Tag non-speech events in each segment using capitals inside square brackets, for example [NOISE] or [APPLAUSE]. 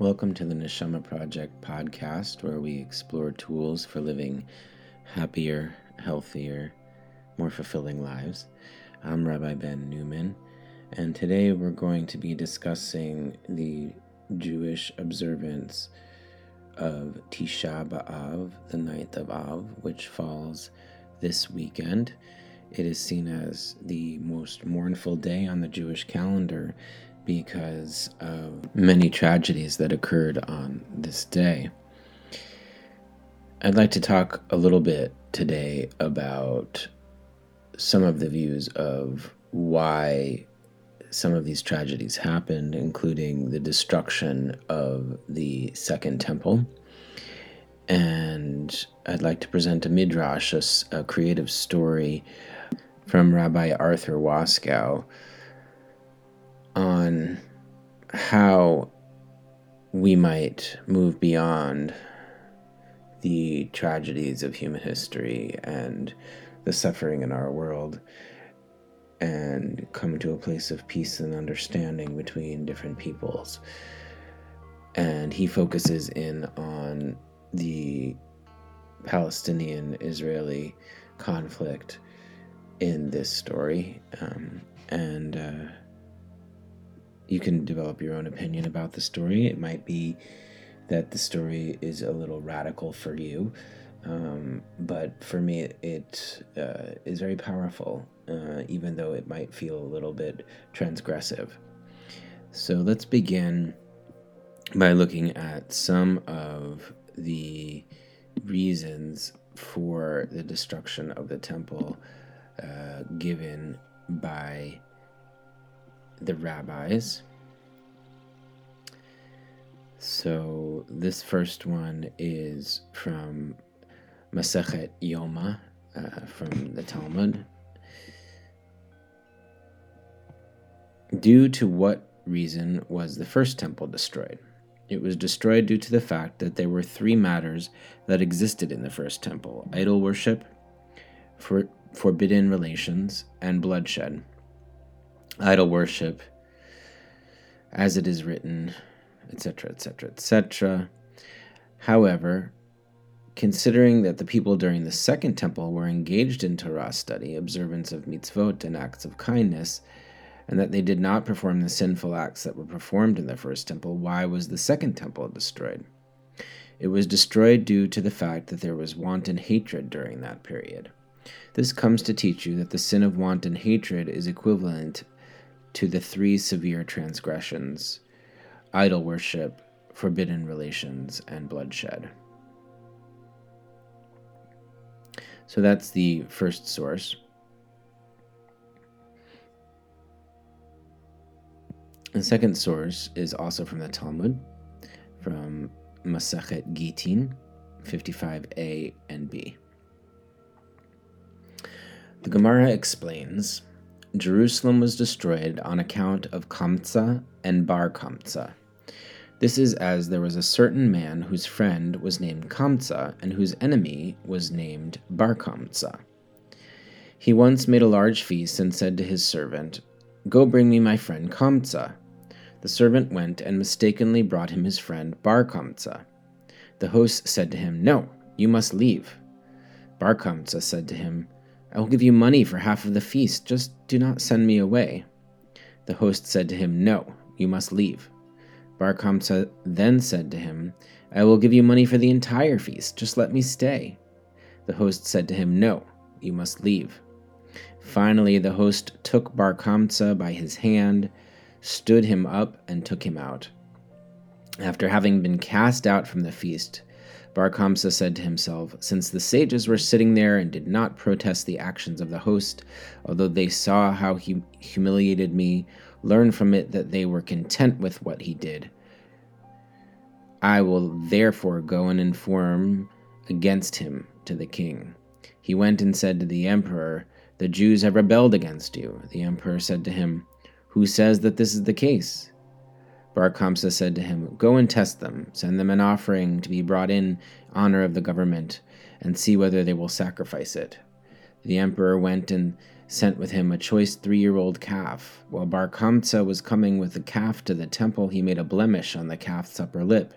Welcome to the Neshama Project podcast, where we explore tools for living happier, healthier, more fulfilling lives. I'm Rabbi Ben Newman, and today we're going to be discussing the Jewish observance of Tisha B'Av, the ninth of Av, which falls this weekend. It is seen as the most mournful day on the Jewish calendar because of many tragedies that occurred on this day. I'd like to talk a little bit today about some of the views of why some of these tragedies happened, including the destruction of the Second Temple. And I'd like to present a midrash, a, a creative story from Rabbi Arthur Waskow on how we might move beyond the tragedies of human history and the suffering in our world and come to a place of peace and understanding between different peoples. And he focuses in on the Palestinian Israeli conflict in this story. Um, and uh, you can develop your own opinion about the story. It might be that the story is a little radical for you, um, but for me, it uh, is very powerful, uh, even though it might feel a little bit transgressive. So let's begin by looking at some of the reasons for the destruction of the temple uh, given by the rabbis. So this first one is from Masechet Yoma uh, from the Talmud. Due to what reason was the first temple destroyed? It was destroyed due to the fact that there were three matters that existed in the first temple idol worship, for, forbidden relations, and bloodshed idol worship, as it is written, etc., etc., etc. However, considering that the people during the Second Temple were engaged in Torah study, observance of mitzvot, and acts of kindness, and that they did not perform the sinful acts that were performed in the First Temple, why was the Second Temple destroyed? It was destroyed due to the fact that there was wanton hatred during that period. This comes to teach you that the sin of wanton hatred is equivalent to the three severe transgressions idol worship, forbidden relations, and bloodshed. So that's the first source. The second source is also from the Talmud, from Masechet Gittin, 55a and b. The Gemara explains Jerusalem was destroyed on account of Kamsa and Bar Kamsa. This is as there was a certain man whose friend was named Kamsa and whose enemy was named Bar Kamsa. He once made a large feast and said to his servant, Go bring me my friend Kamsa. The servant went and mistakenly brought him his friend Bar Kamsa. The host said to him, No, you must leave. Bar Kamsa said to him, I will give you money for half of the feast, just do not send me away. The host said to him, No, you must leave. Bar Kamsa then said to him, I will give you money for the entire feast, just let me stay. The host said to him, No, you must leave. Finally, the host took Bar Kamsa by his hand, stood him up, and took him out. After having been cast out from the feast, Bar said to himself, Since the sages were sitting there and did not protest the actions of the host, although they saw how he humiliated me, learn from it that they were content with what he did. I will therefore go and inform against him to the king. He went and said to the emperor, The Jews have rebelled against you. The emperor said to him, Who says that this is the case? Bar Kamsa said to him, Go and test them, send them an offering to be brought in honor of the government, and see whether they will sacrifice it. The emperor went and sent with him a choice three year old calf. While Bar Kamsa was coming with the calf to the temple, he made a blemish on the calf's upper lip.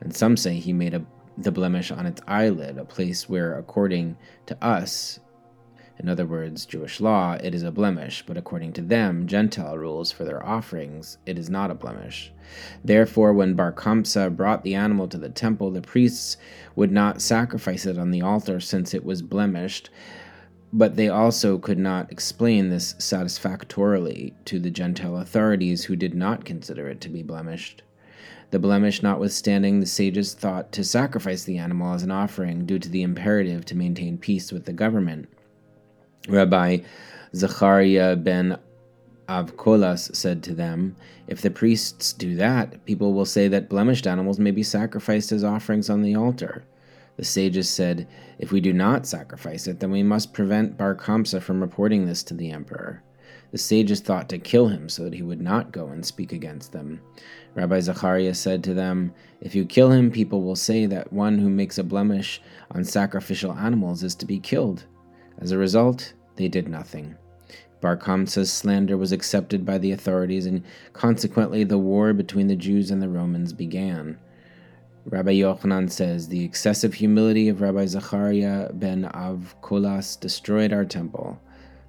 And some say he made a, the blemish on its eyelid, a place where, according to us, in other words, Jewish law, it is a blemish, but according to them, Gentile rules for their offerings, it is not a blemish. Therefore, when Bar Kamsa brought the animal to the temple, the priests would not sacrifice it on the altar since it was blemished, but they also could not explain this satisfactorily to the Gentile authorities who did not consider it to be blemished. The blemish notwithstanding, the sages thought to sacrifice the animal as an offering due to the imperative to maintain peace with the government. Rabbi Zachariah ben Avkolas said to them, If the priests do that, people will say that blemished animals may be sacrificed as offerings on the altar. The sages said, If we do not sacrifice it, then we must prevent Bar Kamsa from reporting this to the emperor. The sages thought to kill him so that he would not go and speak against them. Rabbi Zachariah said to them, If you kill him, people will say that one who makes a blemish on sacrificial animals is to be killed. As a result, they did nothing. Bar Kamsa's slander was accepted by the authorities, and consequently, the war between the Jews and the Romans began. Rabbi Yochanan says the excessive humility of Rabbi Zachariah ben Avkolas destroyed our temple,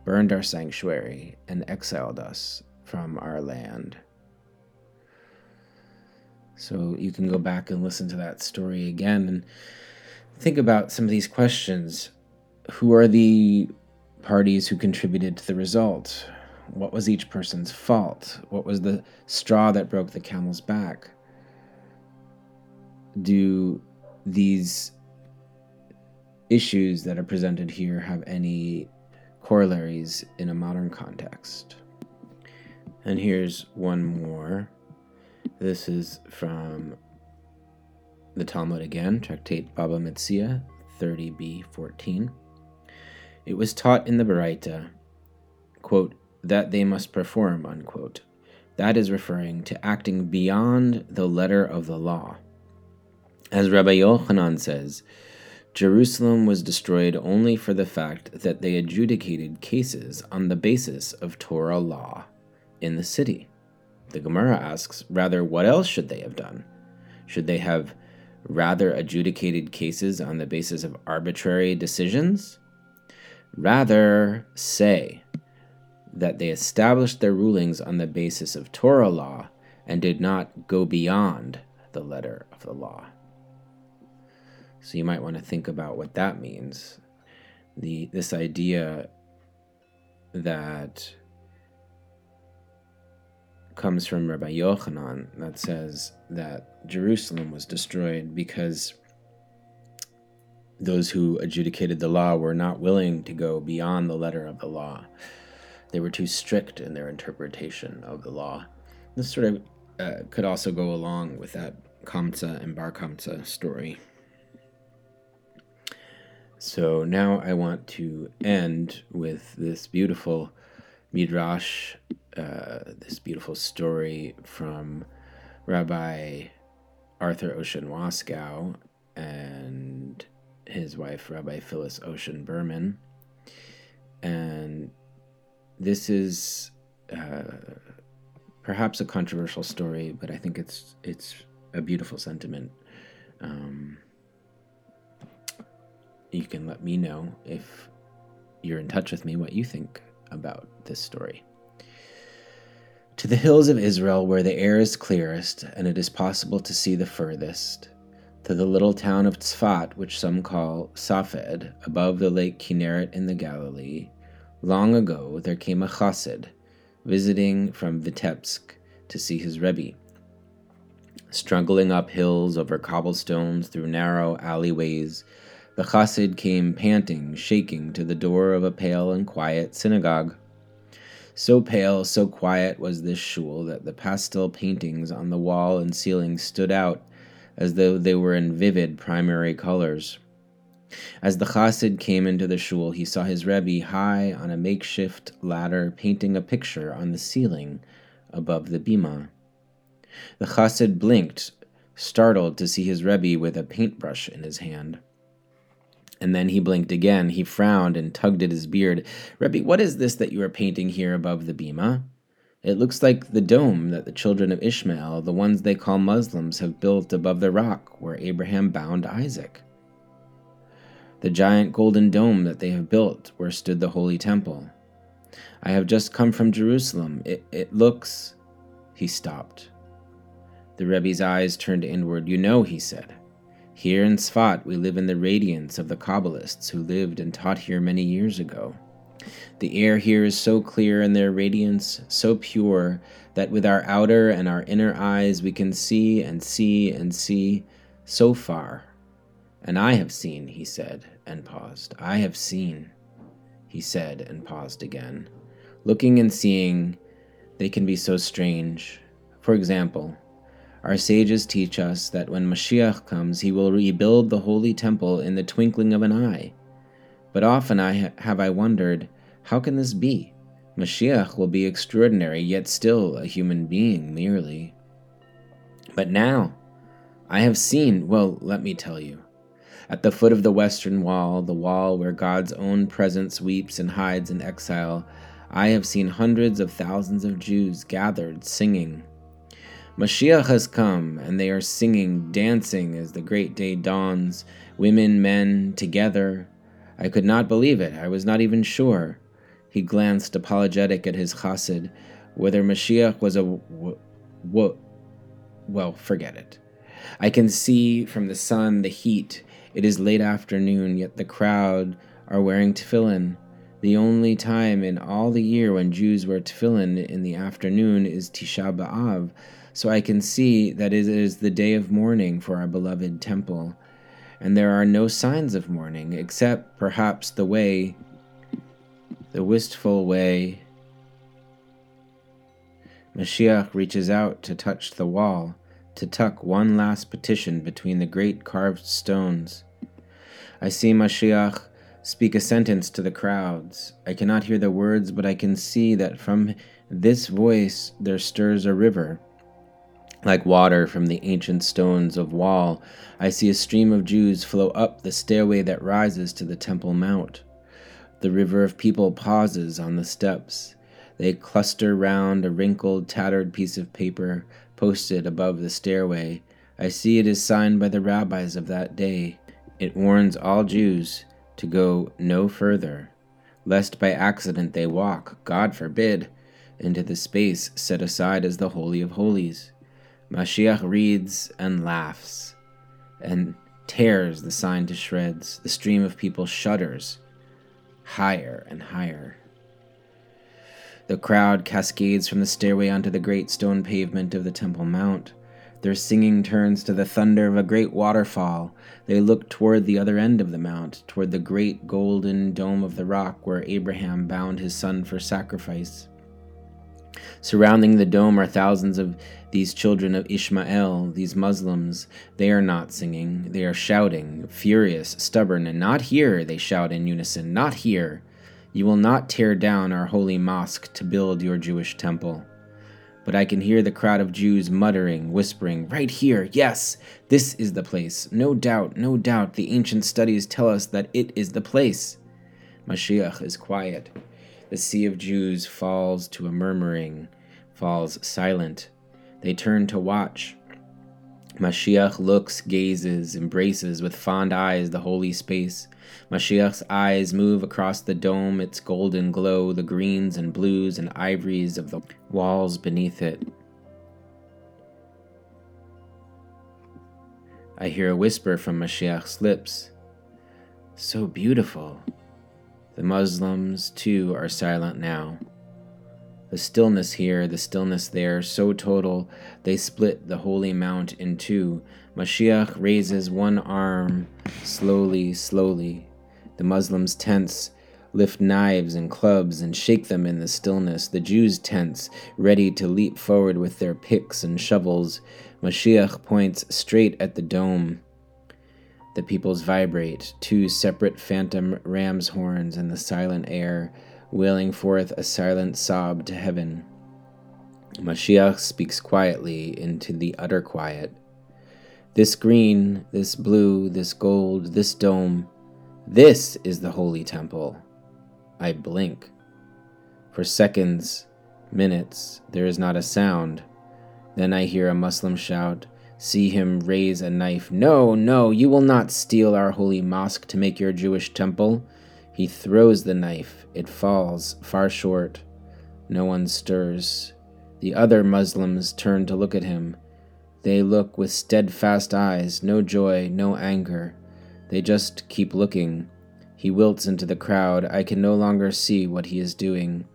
burned our sanctuary, and exiled us from our land. So you can go back and listen to that story again and think about some of these questions. Who are the parties who contributed to the result? What was each person's fault? What was the straw that broke the camel's back? Do these issues that are presented here have any corollaries in a modern context? And here's one more. This is from the Talmud again, Tractate Baba Metzia, 30b 14. It was taught in the Baraita, quote, that they must perform, unquote. That is referring to acting beyond the letter of the law. As Rabbi Yochanan says, Jerusalem was destroyed only for the fact that they adjudicated cases on the basis of Torah law in the city. The Gemara asks, rather, what else should they have done? Should they have rather adjudicated cases on the basis of arbitrary decisions? Rather, say that they established their rulings on the basis of Torah law and did not go beyond the letter of the law. So you might want to think about what that means. The this idea that comes from Rabbi Yochanan that says that Jerusalem was destroyed because those who adjudicated the law were not willing to go beyond the letter of the law. They were too strict in their interpretation of the law. This sort of uh, could also go along with that Kamsa and Bar Kamsa story. So now I want to end with this beautiful midrash, uh, this beautiful story from Rabbi Arthur Ocean Waskow and his wife, Rabbi Phyllis Ocean Berman. And this is uh, perhaps a controversial story, but I think it's it's a beautiful sentiment. Um, you can let me know if you're in touch with me what you think about this story. To the hills of Israel, where the air is clearest and it is possible to see the furthest, to the little town of Tzfat, which some call Safed, above the lake Kinneret in the Galilee, long ago there came a chassid, visiting from Vitebsk to see his Rebbe. Struggling up hills over cobblestones through narrow alleyways, the chassid came panting, shaking to the door of a pale and quiet synagogue. So pale, so quiet was this shul that the pastel paintings on the wall and ceiling stood out as though they were in vivid primary colors. As the chassid came into the shul, he saw his Rebbe high on a makeshift ladder painting a picture on the ceiling above the bima. The chassid blinked, startled to see his Rebbe with a paintbrush in his hand. And then he blinked again. He frowned and tugged at his beard. Rebbe, what is this that you are painting here above the bima? It looks like the dome that the children of Ishmael, the ones they call Muslims, have built above the rock where Abraham bound Isaac. The giant golden dome that they have built where stood the holy temple. I have just come from Jerusalem. It, it looks. He stopped. The Rebbe's eyes turned inward. You know, he said. Here in Sfat, we live in the radiance of the Kabbalists who lived and taught here many years ago. The air here is so clear and their radiance so pure that with our outer and our inner eyes we can see and see and see so far. And I have seen, he said, and paused. I have seen, he said, and paused again. Looking and seeing, they can be so strange. For example, our sages teach us that when Mashiach comes, he will rebuild the holy temple in the twinkling of an eye. But often I ha- have I wondered, how can this be? Mashiach will be extraordinary, yet still a human being merely. But now, I have seen, well, let me tell you. At the foot of the western wall, the wall where God's own presence weeps and hides in exile, I have seen hundreds of thousands of Jews gathered, singing. Mashiach has come, and they are singing, dancing as the great day dawns, women, men, together. I could not believe it. I was not even sure. He glanced apologetic at his chassid, whether Mashiach was a. W- w- well, forget it. I can see from the sun the heat. It is late afternoon, yet the crowd are wearing tefillin. The only time in all the year when Jews wear tefillin in the afternoon is Tisha B'Av, so I can see that it is the day of mourning for our beloved temple. And there are no signs of mourning, except perhaps the way, the wistful way. Mashiach reaches out to touch the wall, to tuck one last petition between the great carved stones. I see Mashiach speak a sentence to the crowds. I cannot hear the words, but I can see that from this voice there stirs a river. Like water from the ancient stones of wall, I see a stream of Jews flow up the stairway that rises to the Temple Mount. The river of people pauses on the steps. They cluster round a wrinkled, tattered piece of paper posted above the stairway. I see it is signed by the rabbis of that day. It warns all Jews to go no further, lest by accident they walk, God forbid, into the space set aside as the Holy of Holies. Mashiach reads and laughs and tears the sign to shreds. The stream of people shudders higher and higher. The crowd cascades from the stairway onto the great stone pavement of the Temple Mount. Their singing turns to the thunder of a great waterfall. They look toward the other end of the mount, toward the great golden dome of the rock where Abraham bound his son for sacrifice. Surrounding the dome are thousands of these children of Ishmael, these Muslims. They are not singing, they are shouting, furious, stubborn, and not here, they shout in unison, not here. You will not tear down our holy mosque to build your Jewish temple but I can hear the crowd of Jews muttering, whispering, Right here, yes, this is the place. No doubt, no doubt, the ancient studies tell us that it is the place. Mashiach is quiet. The sea of Jews falls to a murmuring, falls silent. They turn to watch. Mashiach looks, gazes, embraces with fond eyes the holy space. Mashiach's eyes move across the dome, its golden glow, the greens and blues and ivories of the walls beneath it. I hear a whisper from Mashiach's lips. So beautiful. The Muslims, too, are silent now. The stillness here, the stillness there, so total, they split the holy mount in two. Mashiach raises one arm, slowly, slowly. The Muslims tense, lift knives and clubs and shake them in the stillness. The Jews tense, ready to leap forward with their picks and shovels. Mashiach points straight at the dome. The peoples vibrate, two separate phantom ram's horns in the silent air, wailing forth a silent sob to heaven. Mashiach speaks quietly into the utter quiet. This green, this blue, this gold, this dome, This is the holy temple. I blink. For seconds, minutes, there is not a sound. Then I hear a Muslim shout, see him raise a knife. No, no, you will not steal our holy mosque to make your Jewish temple. He throws the knife. It falls far short. No one stirs. The other Muslims turn to look at him. They look with steadfast eyes, no joy, no anger. They just keep looking. He wilts into the crowd. I can no longer see what he is doing.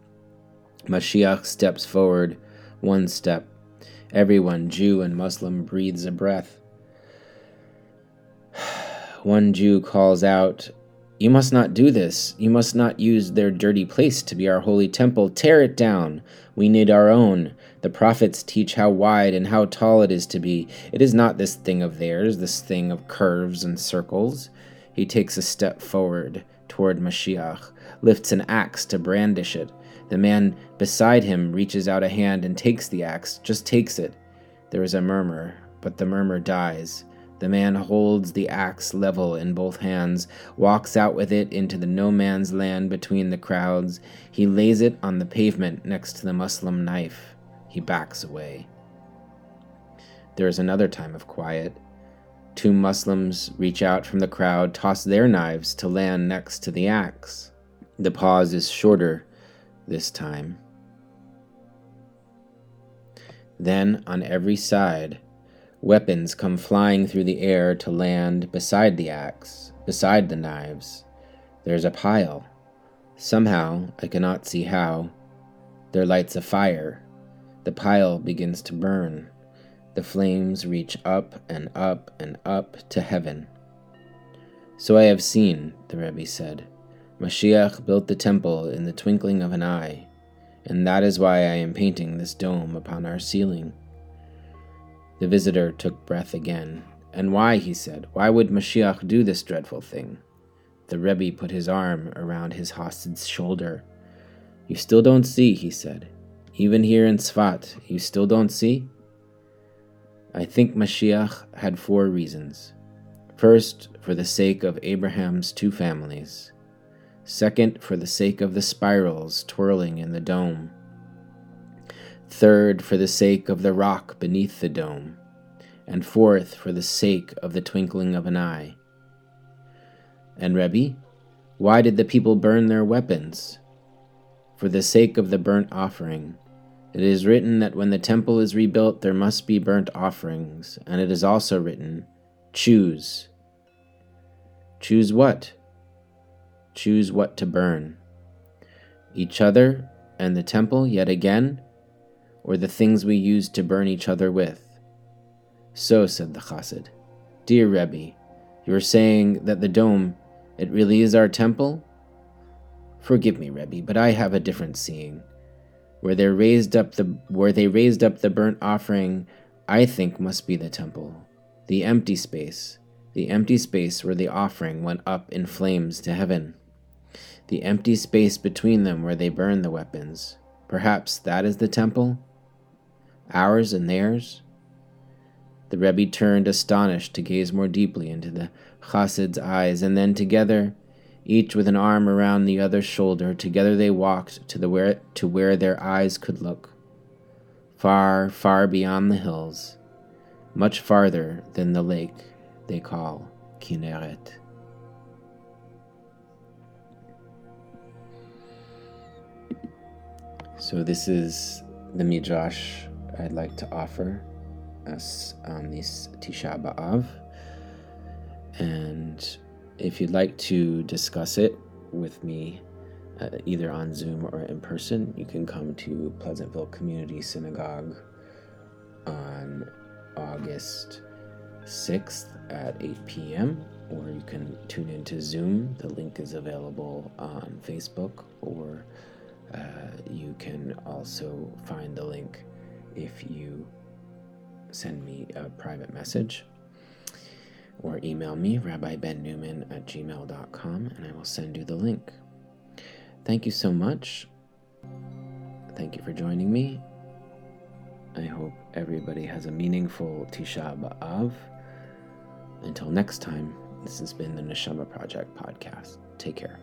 Mashiach steps forward, one step. Everyone, Jew and Muslim, breathes a breath. [SIGHS] One Jew calls out, You must not do this. You must not use their dirty place to be our holy temple. Tear it down. We need our own. The prophets teach how wide and how tall it is to be. It is not this thing of theirs, this thing of curves and circles. He takes a step forward toward Mashiach, lifts an axe to brandish it. The man beside him reaches out a hand and takes the axe, just takes it. There is a murmur, but the murmur dies. The man holds the axe level in both hands, walks out with it into the no man's land between the crowds. He lays it on the pavement next to the Muslim knife. He backs away. There is another time of quiet. Two Muslims reach out from the crowd, toss their knives to land next to the axe. The pause is shorter this time. Then, on every side, Weapons come flying through the air to land beside the axe, beside the knives. There's a pile. Somehow, I cannot see how, there lights a fire. The pile begins to burn. The flames reach up and up and up to heaven. So I have seen, the Rebbe said. Mashiach built the temple in the twinkling of an eye, and that is why I am painting this dome upon our ceiling. The visitor took breath again. And why, he said, why would Mashiach do this dreadful thing? The Rebbe put his arm around his Hasid's shoulder. You still don't see, he said. Even here in Sfat, you still don't see? I think Mashiach had four reasons. First, for the sake of Abraham's two families. Second, for the sake of the spirals twirling in the dome. Third, for the sake of the rock beneath the dome. And fourth, for the sake of the twinkling of an eye. And Rebbe, why did the people burn their weapons? For the sake of the burnt offering. It is written that when the temple is rebuilt, there must be burnt offerings, and it is also written, Choose. Choose what? Choose what to burn. Each other and the temple yet again? or the things we use to burn each other with. So, said the Chassid, Dear Rebbe, you are saying that the dome, it really is our temple? Forgive me, Rebbe, but I have a different seeing. Where they raised up the where they raised up the burnt offering, I think must be the temple, the empty space, the empty space where the offering went up in flames to heaven, the empty space between them where they burned the weapons. Perhaps that is the temple? ours and theirs? The Rebbe turned astonished to gaze more deeply into the Chassid's eyes, and then together, each with an arm around the other's shoulder, together they walked to, the where, to where their eyes could look. Far, far beyond the hills, much farther than the lake they call Kinneret. So this is the Midrash I'd like to offer us on this Tisha B'Av. And if you'd like to discuss it with me, uh, either on Zoom or in person, you can come to Pleasantville Community Synagogue on August 6th at 8 p.m. Or you can tune into Zoom. The link is available on Facebook, or uh, you can also find the link if you send me a private message or email me, rabbibenNewman at gmail.com, and I will send you the link. Thank you so much. Thank you for joining me. I hope everybody has a meaningful Tisha B'Av. Until next time, This has been the Neshama Project podcast. Take care.